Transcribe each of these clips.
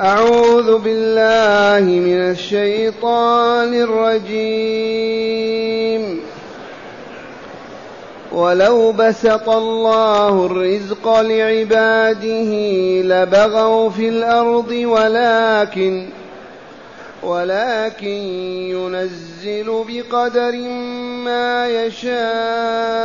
أعوذ بالله من الشيطان الرجيم. ولو بسط الله الرزق لعباده لبغوا في الأرض ولكن ولكن ينزل بقدر ما يشاء.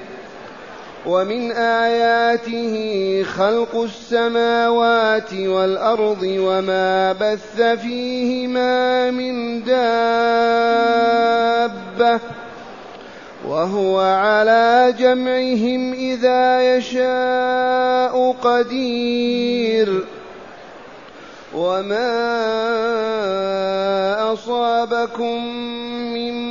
ومن آياته خلق السماوات والأرض وما بث فيهما من دابة وهو على جمعهم إذا يشاء قدير وما أصابكم من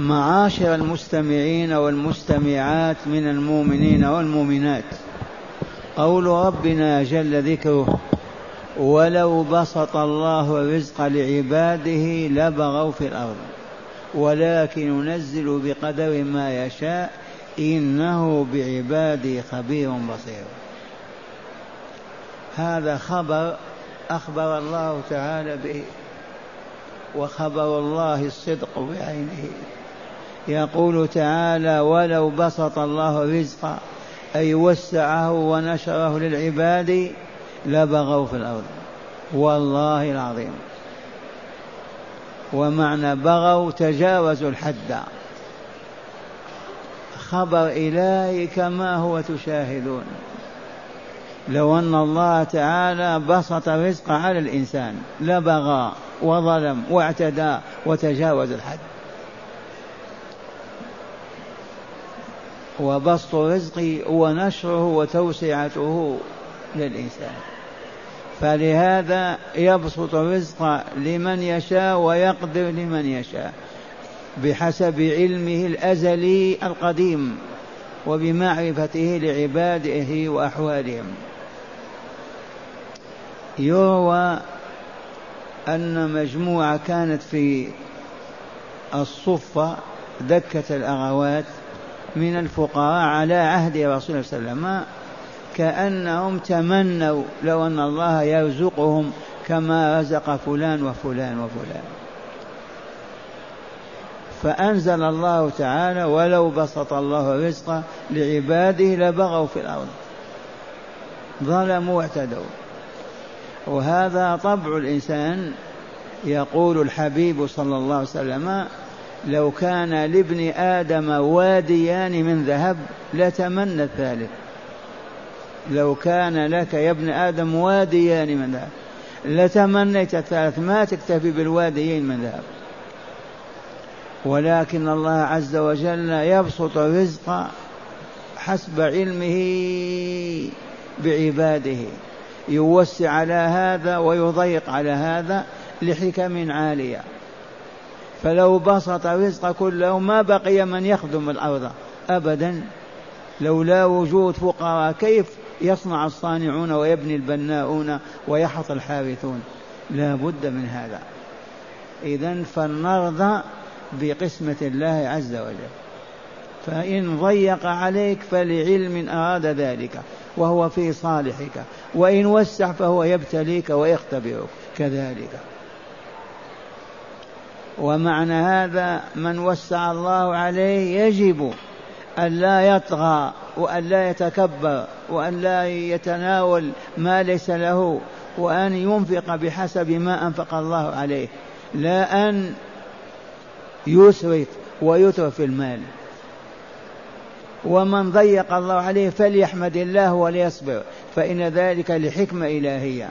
معاشر المستمعين والمستمعات من المؤمنين والمؤمنات. قول ربنا جل ذكره ولو بسط الله الرزق لعباده لبغوا في الأرض ولكن ينزل بقدر ما يشاء إنه بعباده خبير بصير. هذا خبر أخبر الله تعالى به وخبر الله الصدق بعينه. يقول تعالى ولو بسط الله الرزق أي وسعه ونشره للعباد لبغوا في الأرض. والله العظيم. ومعنى بغوا تجاوزوا الحد. خبر إلهي كما هو تشاهدون. لو أن الله تعالى بسط الرزق على الإنسان لبغى وظلم واعتدى وتجاوز الحد. وبسط الرزق ونشره وتوسعته للإنسان. فلهذا يبسط الرزق لمن يشاء ويقدر لمن يشاء بحسب علمه الأزلي القديم وبمعرفته لعباده وأحوالهم. يروى أن مجموعة كانت في الصفة دكة الأغوات من الفقراء على عهد رسول الله صلى الله عليه وسلم كأنهم تمنوا لو أن الله يرزقهم كما رزق فلان وفلان وفلان. فأنزل الله تعالى ولو بسط الله الرزق لعباده لبغوا في الأرض. ظلموا واعتدوا. وهذا طبع الإنسان يقول الحبيب صلى الله عليه وسلم لو كان لابن آدم واديان من ذهب لتمنى الثالث لو كان لك يا ابن آدم واديان من ذهب لتمنيت الثالث ما تكتفي بالواديين من ذهب. ولكن الله عز وجل يبسط الرزق حسب علمه بعباده. يوسع على هذا ويضيق على هذا لحكم عالية. فلو بسط الرزق كله ما بقي من يخدم الأرض ابدا. لولا وجود فقراء كيف يصنع الصانعون ويبني البناؤون ويحط الحارثون؟ لا بد من هذا. إذا فلنرضى بقسمة الله عز وجل. فإن ضيق عليك فلعلم أراد ذلك وهو في صالحك وإن وسع فهو يبتليك ويختبرك. كذلك. ومعنى هذا من وسع الله عليه يجب أن لا يطغى وأن لا يتكبر وأن لا يتناول ما ليس له وأن ينفق بحسب ما أنفق الله عليه لا أن يسرف ويترف المال. ومن ضيق الله عليه فليحمد الله وليصبر فإن ذلك لحكمة إلهية.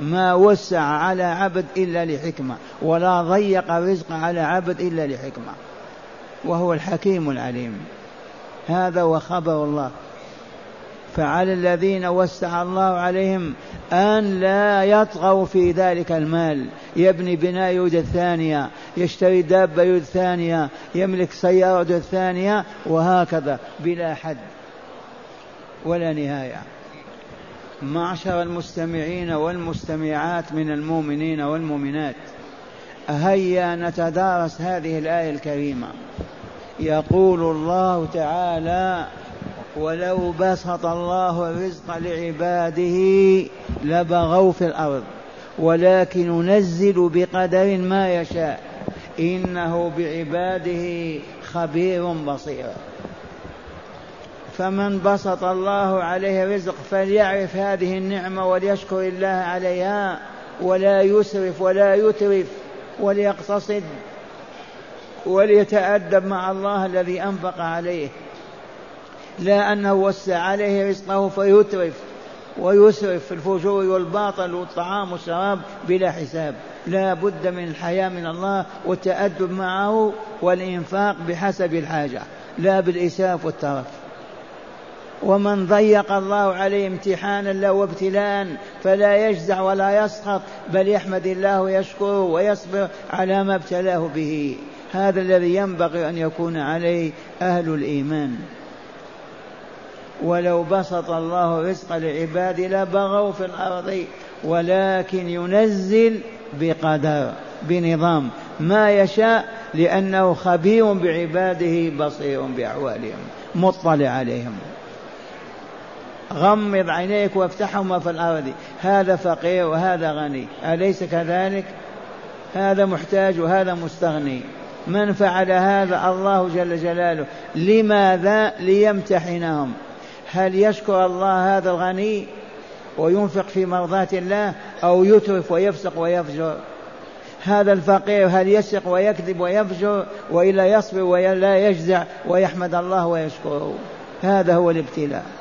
ما وسع على عبد إلا لحكمة ولا ضيق الرزق على عبد إلا لحكمة. وهو الحكيم العليم. هذا وخبر الله. فعلى الذين وسع الله عليهم أن لا يطغوا في ذلك المال. يبني بناء يوجد ثانية يشتري دابة يوجد ثانية يملك سيارة يوجد ثانية وهكذا بلا حد ولا نهاية. معشر المستمعين والمستمعات من المؤمنين والمؤمنات. هيا نتدارس هذه الآية الكريمة. يقول الله تعالى ولو بسط الله الرزق لعباده لبغوا في الأرض ولكن ينزل بقدر ما يشاء إنه بعباده خبير بصير. فمن بسط الله عليه رزق فليعرف هذه النعمة وليشكر الله عليها ولا يسرف ولا يترف وليقتصد وليتأدب مع الله الذي أنفق عليه. لا أنه وسع عليه رزقه فيترف ويسرف في الفجور والباطل والطعام والشراب بلا حساب. لا بد من الحياة من الله والتأدب معه والإنفاق بحسب الحاجة لا بالإسراف والترف. ومن ضيق الله عليه امتحانا له وابتلاء فلا يجزع ولا يسخط بل يحمد الله ويشكره ويصبر على ما ابتلاه به. هذا الذي ينبغي أن يكون عليه أهل الإيمان. ولو بسط الله الرزق لعباده لبغوا في الأرض ولكن ينزل بقدر بنظام. ما يشاء لأنه خبير بعباده بصير بأحوالهم مطلع عليهم. غمض عينيك وافتحهما في الأرض هذا فقير وهذا غني. أليس كذلك؟ هذا محتاج وهذا مستغني. من فعل هذا؟ الله جل جلاله. لماذا؟ ليمتحنهم. هل يشكر الله هذا الغني وينفق في مرضاة الله أو يترف ويفسق ويفجر؟ هذا الفقير هل يسرق ويكذب ويفجر وإلا يصبر ولا يجزع ويحمد الله ويشكره؟ هذا هو الابتلاء.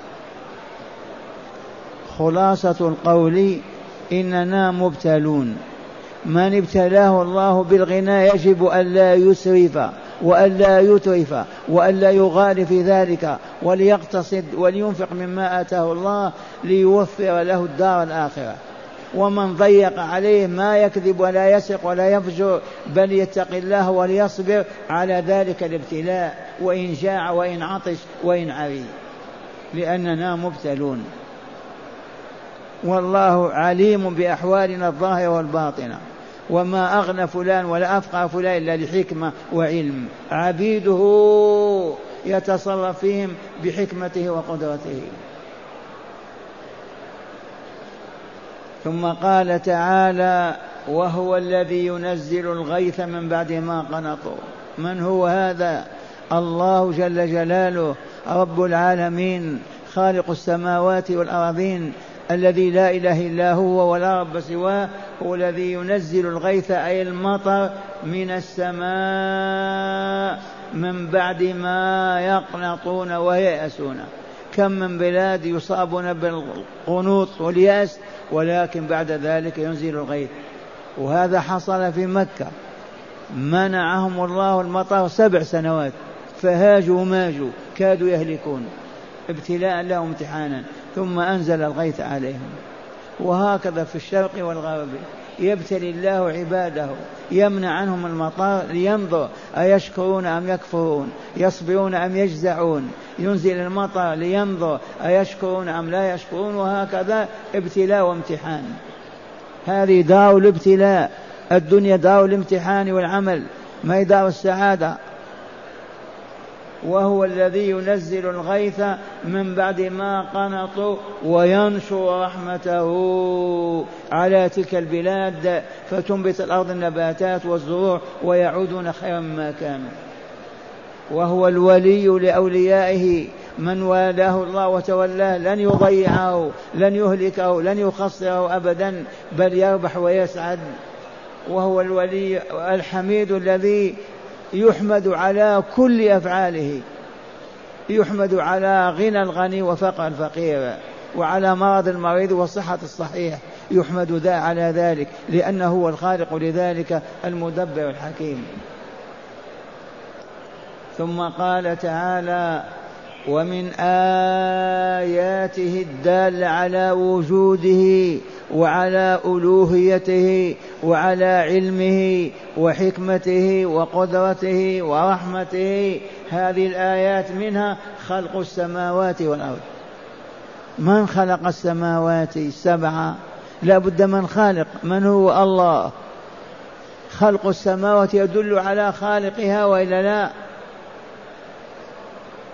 خلاصة القول إننا مبتلون. من ابتلاه الله بالغنى يجب ألا يسرف وألا يترف وألا يغال في ذلك وليقتصد ولينفق مما آتاه الله ليوفر له الدار الآخرة. ومن ضيق عليه ما يكذب ولا يسرق ولا يفجر بل يتقي الله وليصبر على ذلك الابتلاء. وإن جاع وإن عطش وإن عري. لأننا مبتلون. والله عليم بأحوالنا الظاهرة والباطنة. وما أغنى فلان ولا أفقى فلان إلا لحكمة وعلم. عبيده يتصرف فيهم بحكمته وقدرته. ثم قال تعالى وهو الذي ينزل الغيث من بعد ما قنطوا. من هو هذا؟ الله جل جلاله رب العالمين خالق السماوات والأرضين الذي لا إله إلا هو ولا رب سواه هو الذي ينزل الغيث أي المطر من السماء من بعد ما يقنطون وييأسون. كم من بلاد يصابون بالقنوط واليأس ولكن بعد ذلك ينزل الغيث. وهذا حصل في مكة. منعهم الله المطر سبع سنوات فهاجوا ماجوا كادوا يهلكون. ابتلاء لهم امتحانا. ثم أنزل الغيث عليهم. وهكذا في الشرق والغرب يبتلي الله عباده يمنع عنهم المطار لينظر أيشكرون أم يكفرون يصبرون أم يجزعون. ينزل المطر لينظر أيشكرون أم لا يشكرون وهكذا ابتلاء وامتحان. هذه دار الابتلاء. الدنيا دار الامتحان والعمل ما هي دار السعادة؟ وهو الذي ينزل الغيث من بعد ما قنطوا وينشر رحمته على تلك البلاد فتنبت الأرض النباتات والزروع ويعودون خيرا مما كانوا. وهو الولي لأوليائه من والاه الله وتولاه لن يضيعه لن يهلكه لن يخسره ابدا بل يربح ويسعد. وهو الولي الحميد الذي يحمد على كل أفعاله. يحمد على غنى الغني وفقر الفقير وعلى مرض المريض وصحة الصحيح يحمد ذا على ذلك لأنه هو الخالق لذلك المدبر الحكيم. ثم قال تعالى ومن آياته الدالة على وجوده وعلى ألوهيته وعلى علمه وحكمته وقدرته ورحمته. هذه الآيات منها خلق السماوات والأرض. من خلق السماوات السبعة لا بد من خالق. من هو؟ الله. خلق السماوات يدل على خالقها وإلا لا؟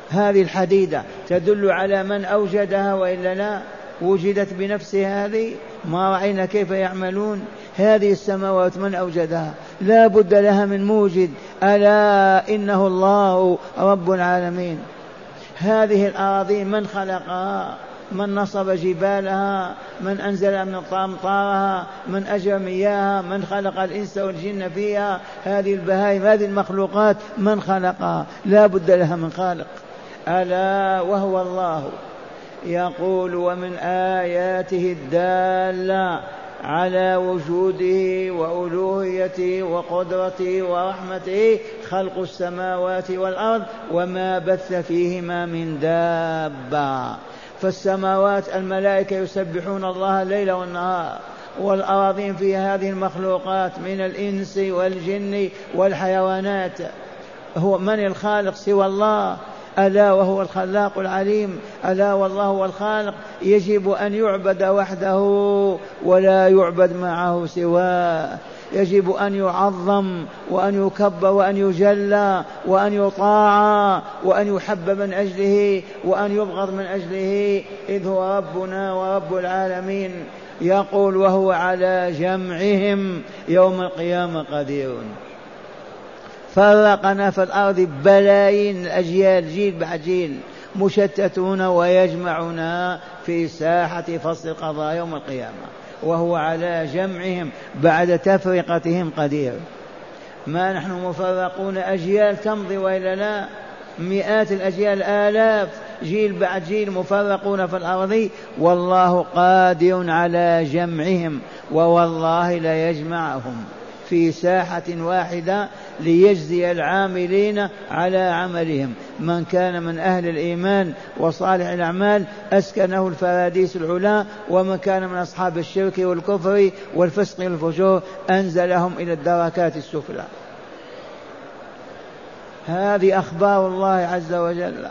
هذه الحديدة تدل على من أوجدها وإلا لا؟ وجدت بنفسها هذه ما رأينا كيف يعملون. هذه السماوات من أوجدها؟ لا بد لها من موجد. ألا إنه الله رب العالمين. هذه الأراضين من خلقها؟ من نصب جبالها؟ من أنزل من أمطارها من أجر مياهها من خلق الإنس والجن فيها؟ هذه البهائم هذه المخلوقات من خلقها؟ لا بد لها من خالق. ألا وهو الله. يقول ومن آياته الدالة على وجوده وألوهيته وقدرته ورحمته خلق السماوات والأرض وما بث فيهما من دابة. فالسماوات الملائكة يسبحون الله الليل والنهار والأراضين في هذه المخلوقات من الإنس والجن والحيوانات. هو من الخالق سوى الله؟ ألا وهو الخلاق العليم ألا والله هو الخالق. يجب أن يعبد وحده ولا يعبد معه سواه. يجب أن يعظم وأن يكبر وأن يجلى وأن يطاع وأن يحب من أجله وأن يبغض من أجله. إذ هو ربنا ورب العالمين. يقول وهو على جمعهم يوم القيامة قدير. فرقنا في الأرض بلايين الأجيال جيل بعد جيل مشتتون ويجمعنا في ساحة فصل القضاء يوم القيامة وهو على جمعهم بعد تفرقتهم قدير. ما نحن مفرقون أجيال تمضي وإلا لا؟ مئات الأجيال آلاف جيل بعد جيل مفرقون في الأرض والله قادر على جمعهم ووالله ليجمعهم في ساحة واحدة ليجزي العاملين على عملهم. من كان من أهل الإيمان وصالح الأعمال أسكنه الفراديس العلا ومن كان من أصحاب الشرك والكفر والفسق والفجور أنزلهم إلى الدركات السفلى. هذه أخبار الله عز وجل.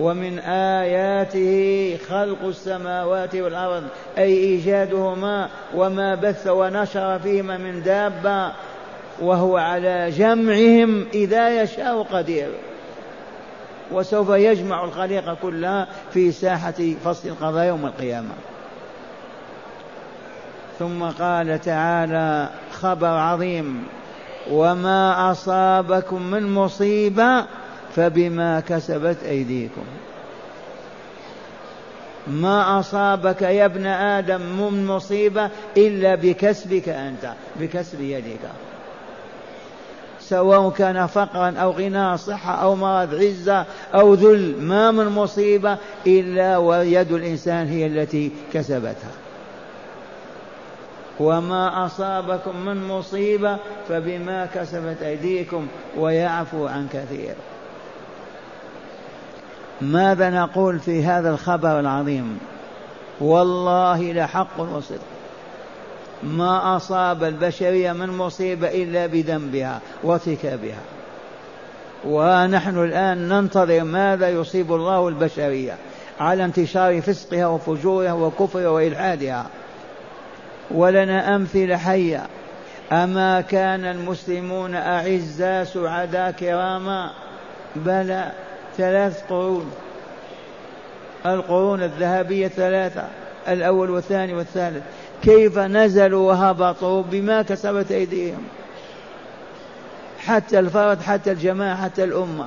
ومن آياته خلق السماوات والأرض أي إيجادهما وما بث ونشر فيهما من دابة وهو على جمعهم إذا يشاء قدير. وسوف يجمع الخليقة كلها في ساحة فصل القضاء يوم القيامة. ثم قال تعالى خبر عظيم وما أصابكم من مصيبة فبما كسبت أيديكم. ما أصابك يا ابن آدم من مصيبة إلا بكسبك أنت بكسب يدك. سواء كان فقرا أو غنى صحة أو مرض عزة أو ذل ما من مصيبة إلا ويد الإنسان هي التي كسبتها. وما أصابكم من مصيبة فبما كسبت أيديكم ويعفو عن كثير. ماذا نقول في هذا الخبر العظيم؟ والله لحق وصدق. ما أصاب البشرية من مصيبة إلا بذنبها وارتكابها. ونحن الآن ننتظر ماذا يصيب الله البشرية على انتشار فسقها وفجورها وكفرها وإلحادها. ولنا أمثلة حية. أما كان المسلمون أعزاء سعداء كراما؟ بلى. ثلاث قرون. القرون الذهبية ثلاثة الأول والثاني والثالث. كيف نزلوا وهبطوا بما كسبت أيديهم. حتى الفرد حتى الجماعة حتى الأمة.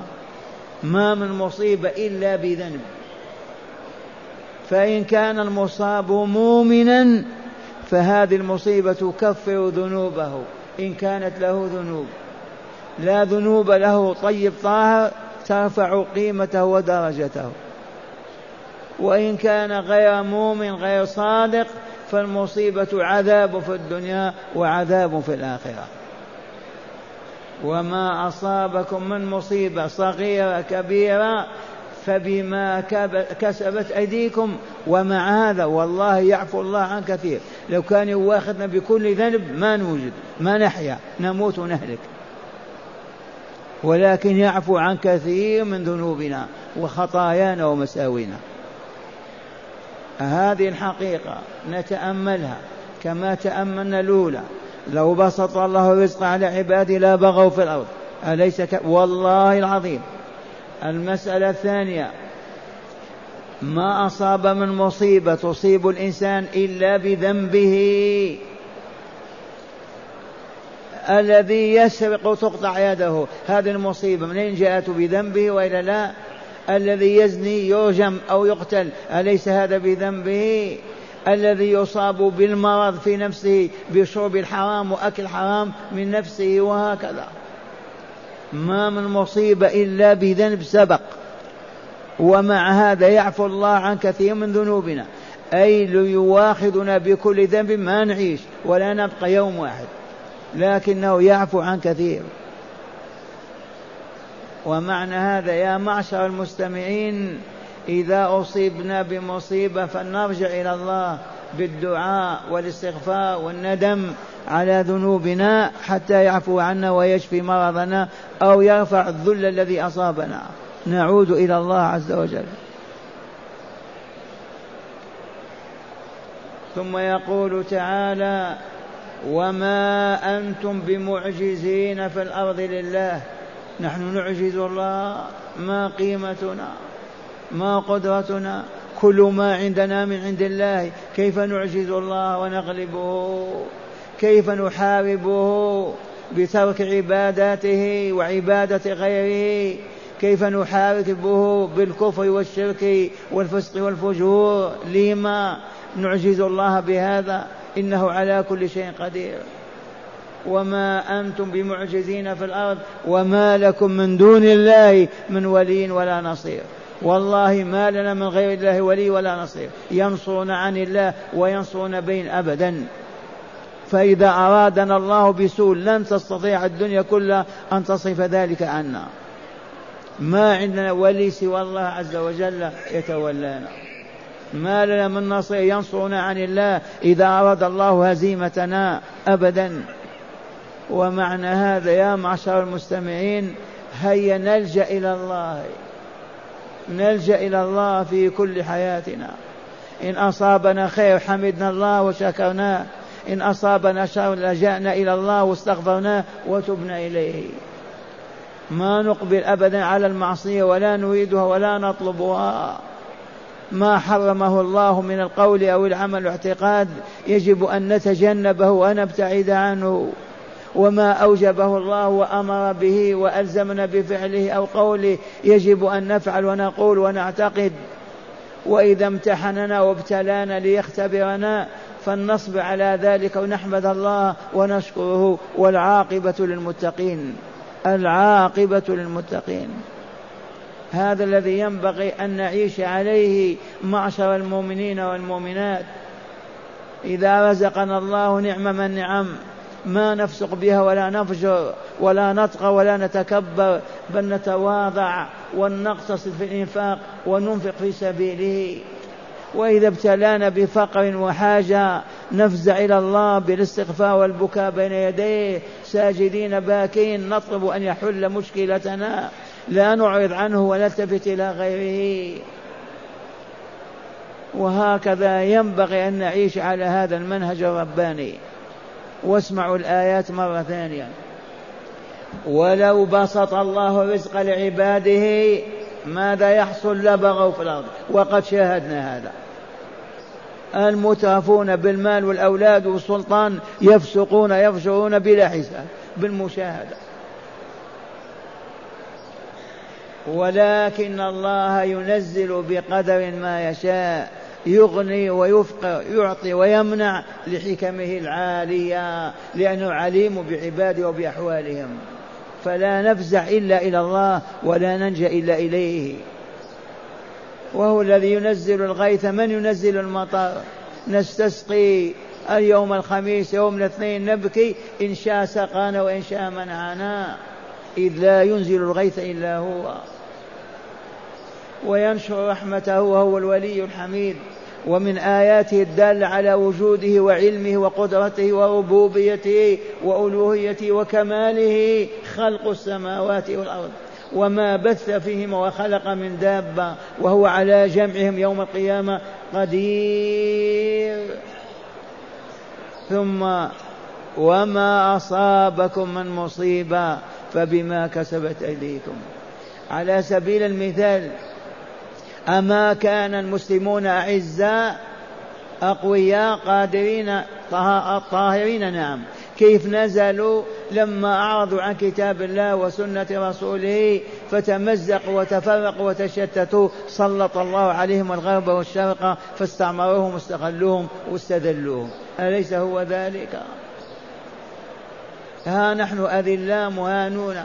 ما من مصيبة إلا بذنب. فإن كان المصاب مؤمنا فهذه المصيبة تكفر ذنوبه. إن كانت له ذنوب. لا ذنوب له. طيب طاهر. ترفع قيمته ودرجته. وإن كان غير مؤمن غير صادق فالمصيبة عذاب في الدنيا وعذاب في الآخرة. وما أصابكم من مصيبة صغيرة كبيرة فبما كسبت أيديكم ومع هذا والله يعفو الله عن كثير. لو كان يواخذنا بكل ذنب ما نوجد ما نحيا نموت ونهلك. ولكن يعفو عن كثير من ذنوبنا وخطايانا ومساوينا. هذه الحقيقة نتأملها كما تأملنا الأولى. لو بسط الله الرزق على عباده لا بغوا في الأرض. أليس ك... والله العظيم. المسألة الثانية. ما أصاب من مصيبة تصيب الإنسان إلا بذنبه. الذي يسرق تقطع يده هذه المصيبة منين جاءت؟ بذنبه وإلا لا؟ الذي يزني يرجم أو يقتل أليس هذا بذنبه؟ الذي يصاب بالمرض في نفسه بشرب الحرام وأكل الحرام من نفسه وهكذا. ما من مصيبة إلا بذنب سبق. ومع هذا يعفو الله عن كثير من ذنوبنا. أي ليواخذنا بكل ذنب ما نعيش ولا نبقى يوم واحد. لكنه يعفو عن كثير. ومعنى هذا يا معشر المستمعين إذا أصيبنا بمصيبة فلنرجع إلى الله بالدعاء والاستغفار والندم على ذنوبنا حتى يعفو عنا ويشفي مرضنا أو يرفع الذل الذي أصابنا. نعود إلى الله عز وجل. ثم يقول تعالى وما أنتم بمعجزين في الأرض لله نحن نعجز الله ما قيمتنا ما قدرتنا كل ما عندنا من عند الله كيف نعجز الله ونغلبه؟ كيف نحاربه بترك عباداته وعبادة غيره؟ كيف نحاربه بالكفر والشرك والفسق والفجور؟ لما نعجز الله بهذا إنه على كل شيء قدير. وما أنتم بمعجزين في الأرض وما لكم من دون الله من ولي ولا نصير. والله ما لنا من غير الله ولي ولا نصير. ينصرون عن الله وينصرون بين أبدا. فإذا أرادنا الله بسوء لن تستطيع الدنيا كلها أن تصرف ذلك عنا. ما عندنا ولي سوى الله عز وجل يتولانا. ما لنا من نصير ينصرنا عن الله إذا أراد الله هزيمتنا أبدا. ومعنى هذا يا معشر المستمعين هيا نلجأ إلى الله. نلجأ إلى الله في كل حياتنا. إن أصابنا خير حمدنا الله وشكرناه إن أصابنا شر لجأنا إلى الله واستغفرناه وتبنا إليه. ما نقبل أبدا على المعصية ولا نريدها ولا نطلبها. ما حرمه الله من القول أو العمل والاعتقاد يجب أن نتجنبه ونبتعد عنه. وما أوجبه الله وأمر به وألزمنا بفعله أو قوله يجب أن نفعل ونقول ونعتقد. وإذا امتحننا وابتلانا ليختبرنا فلنصبر على ذلك ونحمد الله ونشكره والعاقبة للمتقين. العاقبة للمتقين. هذا الذي ينبغي أن نعيش عليه معشر المؤمنين والمؤمنات. إذا رزقنا الله نعم من نعم ما نفسق بها ولا نفجر ولا نطغى ولا نتكبر بل نتواضع ونقتصد في الإنفاق وننفق في سبيله. وإذا ابتلانا بفقر وحاجة نفزع إلى الله بالاستغفار والبكاء بين يديه. ساجدين باكين نطلب أن يحل مشكلتنا. لا نعرض عنه ونلتفت إلى غيره. وهكذا ينبغي أن نعيش على هذا المنهج الرباني. واسمعوا الآيات مرة ثانية. ولو بسط الله الرزق لعباده ماذا يحصل؟ لبغوا في الأرض. وقد شاهدنا هذا. المترفون بالمال والأولاد والسلطان يفسقون يفجرون بلا حساب. بالمشاهدة. ولكن الله ينزل بقدر ما يشاء يغني ويفقر يعطي ويمنع لحكمه العالية لأنه عليم بعباده وبأحوالهم. فلا نفزع إلا إلى الله ولا ننجى إلا إليه. وهو الذي ينزل الغيث. من ينزل المطر؟ نستسقي اليوم الخميس يوم الاثنين نبكي. إن شاء سقانا وإن شاء منعنا إذ لا ينزل الغيث إلا هو وينشر رحمته وهو الولي الحميد ومن آياته الدالة على وجوده وعلمه وقدرته وربوبيته وألوهيته وكماله خلق السماوات والأرض وما بث فيهم وخلق من دابة وهو على جمعهم يوم القيامة قدير. ثم وما أصابكم من مصيبة فبما كسبت أيديكم. على سبيل المثال أما كان المسلمون أعزاء أقوياء قادرين طاهرين نعم. كيف نزلوا؟ لما أعرضوا عن كتاب الله وسنة رسوله فتمزقوا وتفرقوا وتشتتوا سلط الله عليهم الغرب والشرق فاستعمروهم واستغلوهم واستذلوهم. أليس هو ذلك؟ ها نحن أذلاء مهانون.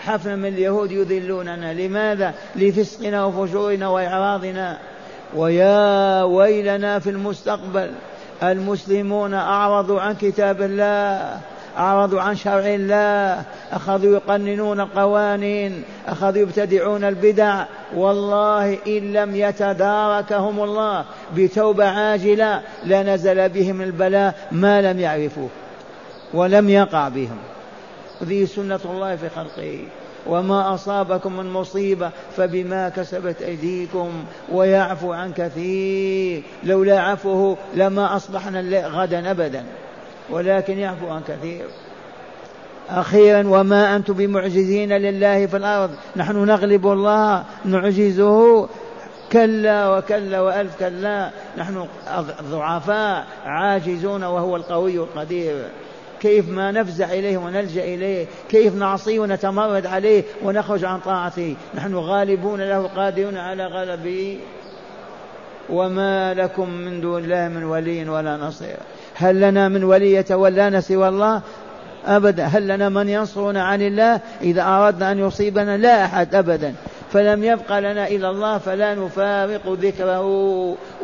حفنا من اليهود يذلوننا. لماذا؟ لفسقنا وفجورنا وإعراضنا. ويا ويلنا في المستقبل. المسلمون أعرضوا عن كتاب الله أعرضوا عن شرع الله. أخذوا يقننون القوانين أخذوا يبتدعون البدع. والله إن لم يتداركهم الله بتوبة عاجلة لنزل بهم البلاء ما لم يعرفوه. ولم يقع بهم. هذه سنة الله في خلقه. وما أصابكم من مصيبة فبما كسبت أيديكم ويعفو عن كثير. لولا عفوه لما أصبحنا غدا أبدا. ولكن يعفو عن كثير. أخيرا وما أنتم بمعجزين لله في الأرض. نحن نغلب الله نعجزه. كلا وكلا وألف كلا. نحن ضعفاء عاجزون وهو القوي القدير. كيف ما نفزع إليه ونلجأ إليه كيف نعصيه ونتمرد عليه ونخرج عن طاعته. نحن غالبون له قادرون على غلبه. وما لكم من دون الله من ولي ولا نصير. هل لنا من ولي يتولانا سوى الله أبدا. هل لنا من ينصرنا عن الله؟ إذا أردنا أن يصيبنا لا أحد أبدا. فلم يبق لنا إلا الله فلا نفارق ذكره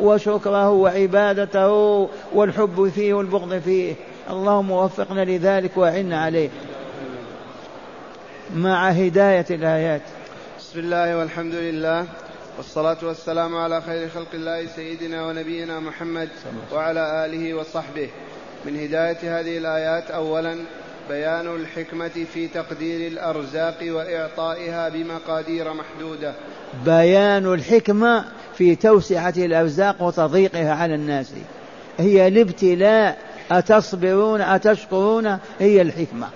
وشكره وعبادته والحب فيه والبغض فيه. اللهم وفقنا لذلك وأعنا عليه. مع هداية الآيات. بسم الله والحمد لله والصلاة والسلام على خير خلق الله سيدنا ونبينا محمد وعلى آله وصحبه. من هداية هذه الآيات أولا بيان الحكمة في تقدير الأرزاق وإعطائها بمقادير محدودة. بيان الحكمة في توسعة الأرزاق وتضييقها على الناس. هي الابتلاء أتصبرون أتشكرون؟ هي الحكمة.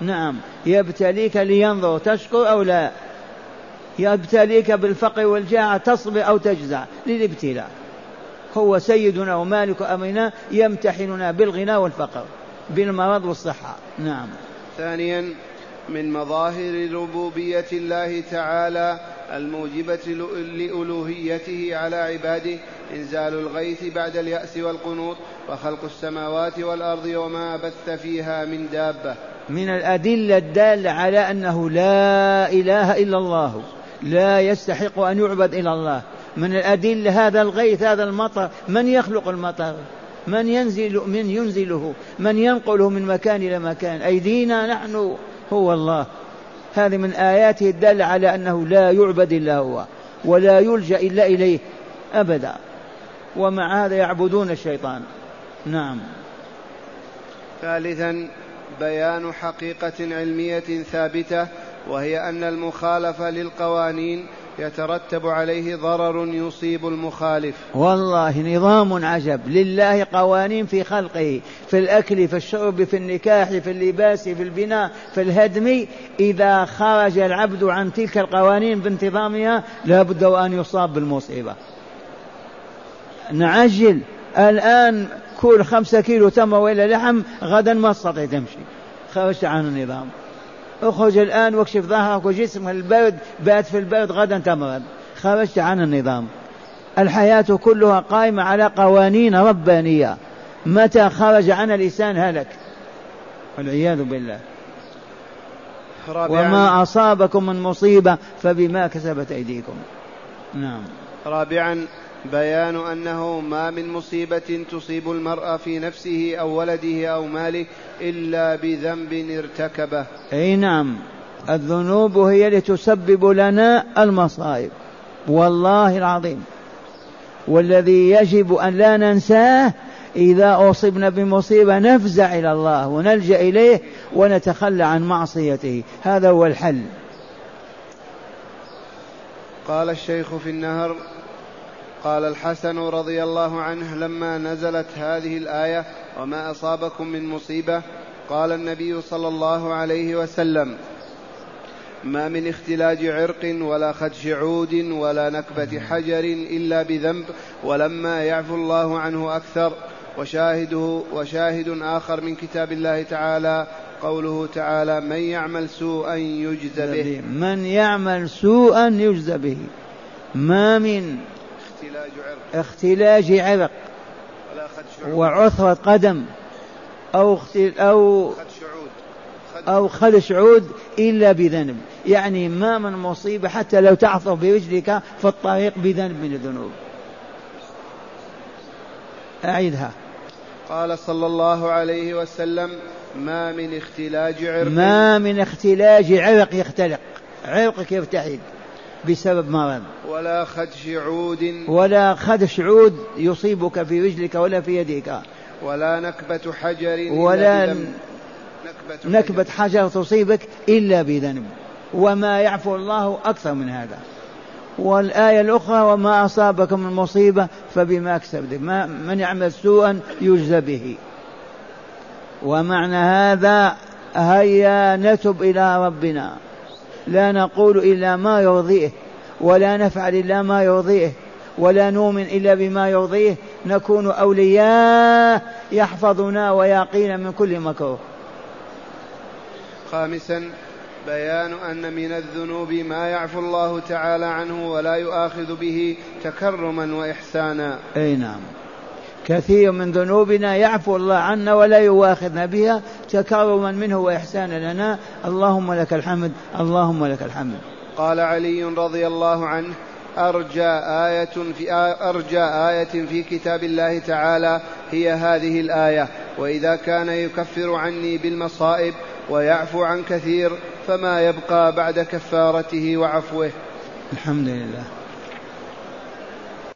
نعم. يبتليك لينظر تشكر أو لا. يبتليك بالفقر والجاعة تصبر أو تجزع للابتلاء. هو سيدنا ومالك أمرنا يمتحننا بالغنى والفقر بالمرض والصحة. نعم. ثانيا من مظاهر ربوبية الله تعالى الموجبة لألوهيته على عباده إنزال الغيث بعد اليأس والقنوط وخلق السماوات والأرض وما بث فيها من دابة. من الأدلة الدالة على أنه لا إله إلا الله لا يستحق أن يعبد إلى الله. من الأدلة هذا الغيث هذا المطر من يخلق المطر؟ من ينزل من ينزله؟ من ينقله من مكان إلى مكان؟ أيدينا نحن هو الله. هذه من آياته الدالة على أنه لا يعبد إلا هو ولا يلجأ إلا إليه أبدا. ومع هذا يعبدون الشيطان. نعم. ثالثا بيان حقيقة علمية ثابتة وهي أن المخالف للقوانين يترتب عليه ضرر يصيب المخالف. والله نظام عجب. لله قوانين في خلقه في الأكل في الشرب في النكاح في اللباس في البناء في الهدم. إذا خرج العبد عن تلك القوانين بانتظامها لابد وأن يصاب بالمصيبة. نعجل الآن كل خمسة كيلو تمر وإلا لحم غدا ما تستطيع تمشي. خرجت عن النظام. اخرج الآن واكشف ظهرك وجسمك البرد بات في البرد غدا تمرض خرجت عن النظام. الحياة كلها قائمة على قوانين ربانية. متى خرج عن الإنسان هلك؟ والعياذ بالله. وما أصابكم من مصيبة فبما كسبت أيديكم. نعم. رابعا بيان أنه ما من مصيبة تصيب المرء في نفسه أو ولده أو ماله إلا بذنب ارتكبه. أي نعم. الذنوب هي التي تسبب لنا المصائب. والله العظيم. والذي يجب أن لا ننساه إذا أصبنا بمصيبة نفزع إلى الله ونلجأ إليه ونتخلى عن معصيته. هذا هو الحل. قال الشيخ في النهر قال الحسن رضي الله عنه لما نزلت هذه الآية وما أصابكم من مصيبة قال النبي صلى الله عليه وسلم ما من اختلاج عرق ولا خدش عود ولا نكبة حجر إلا بذنب ولما يعفو الله عنه أكثر وشاهده وشاهد آخر من كتاب الله تعالى قوله تعالى من يعمل سوءا يجزى به. من يعمل سوءا يجزى به. ما من اختلاج عرق. اختلاج عرق وعثرة قدم أو أو أو خدش عود إلا بذنب. يعني ما من مصيبة حتى لو تعثر برجلك في الطريق بذنب من الذنوب. أعيدها. قال صلى الله عليه وسلم ما من اختلاج عرق. ما من اختلاج عرق يختلق. عرقك يرتحل بسبب مرض ولا خدش عود ولا خدش عود يصيبك في رجلك ولا في يديك ولا نكبة حجر ولا نكبة, نكبة حجر تصيبك إلا بذنب. وما يعفو الله أكثر من هذا. والآية الأخرى وما أصابكم من مصيبة فبما كسبت من يعمل سوءا يجزى به. ومعنى هذا هيا نتب إلى ربنا. لا نقول إلا ما يرضيه ولا نفعل إلا ما يرضيه ولا نؤمن إلا بما يرضيه نكون أولياء يحفظنا ويقينا من كل مكروه. خامسا بيان أن من الذنوب ما يعفو الله تعالى عنه ولا يؤاخذ به تكرما وإحسانا. أي نعم. كثير من ذنوبنا يعفو الله عنا ولا يواخذنا بها. تكرما منه وإحسانا لنا. اللهم لك الحمد اللهم لك الحمد. قال علي رضي الله عنه أرجى آية في أرجى آية في كتاب الله تعالى هي هذه الآية وإذا كان يكفر عني بالمصائب ويعفو عن كثير فما يبقى بعد كفارته وعفوه. الحمد لله.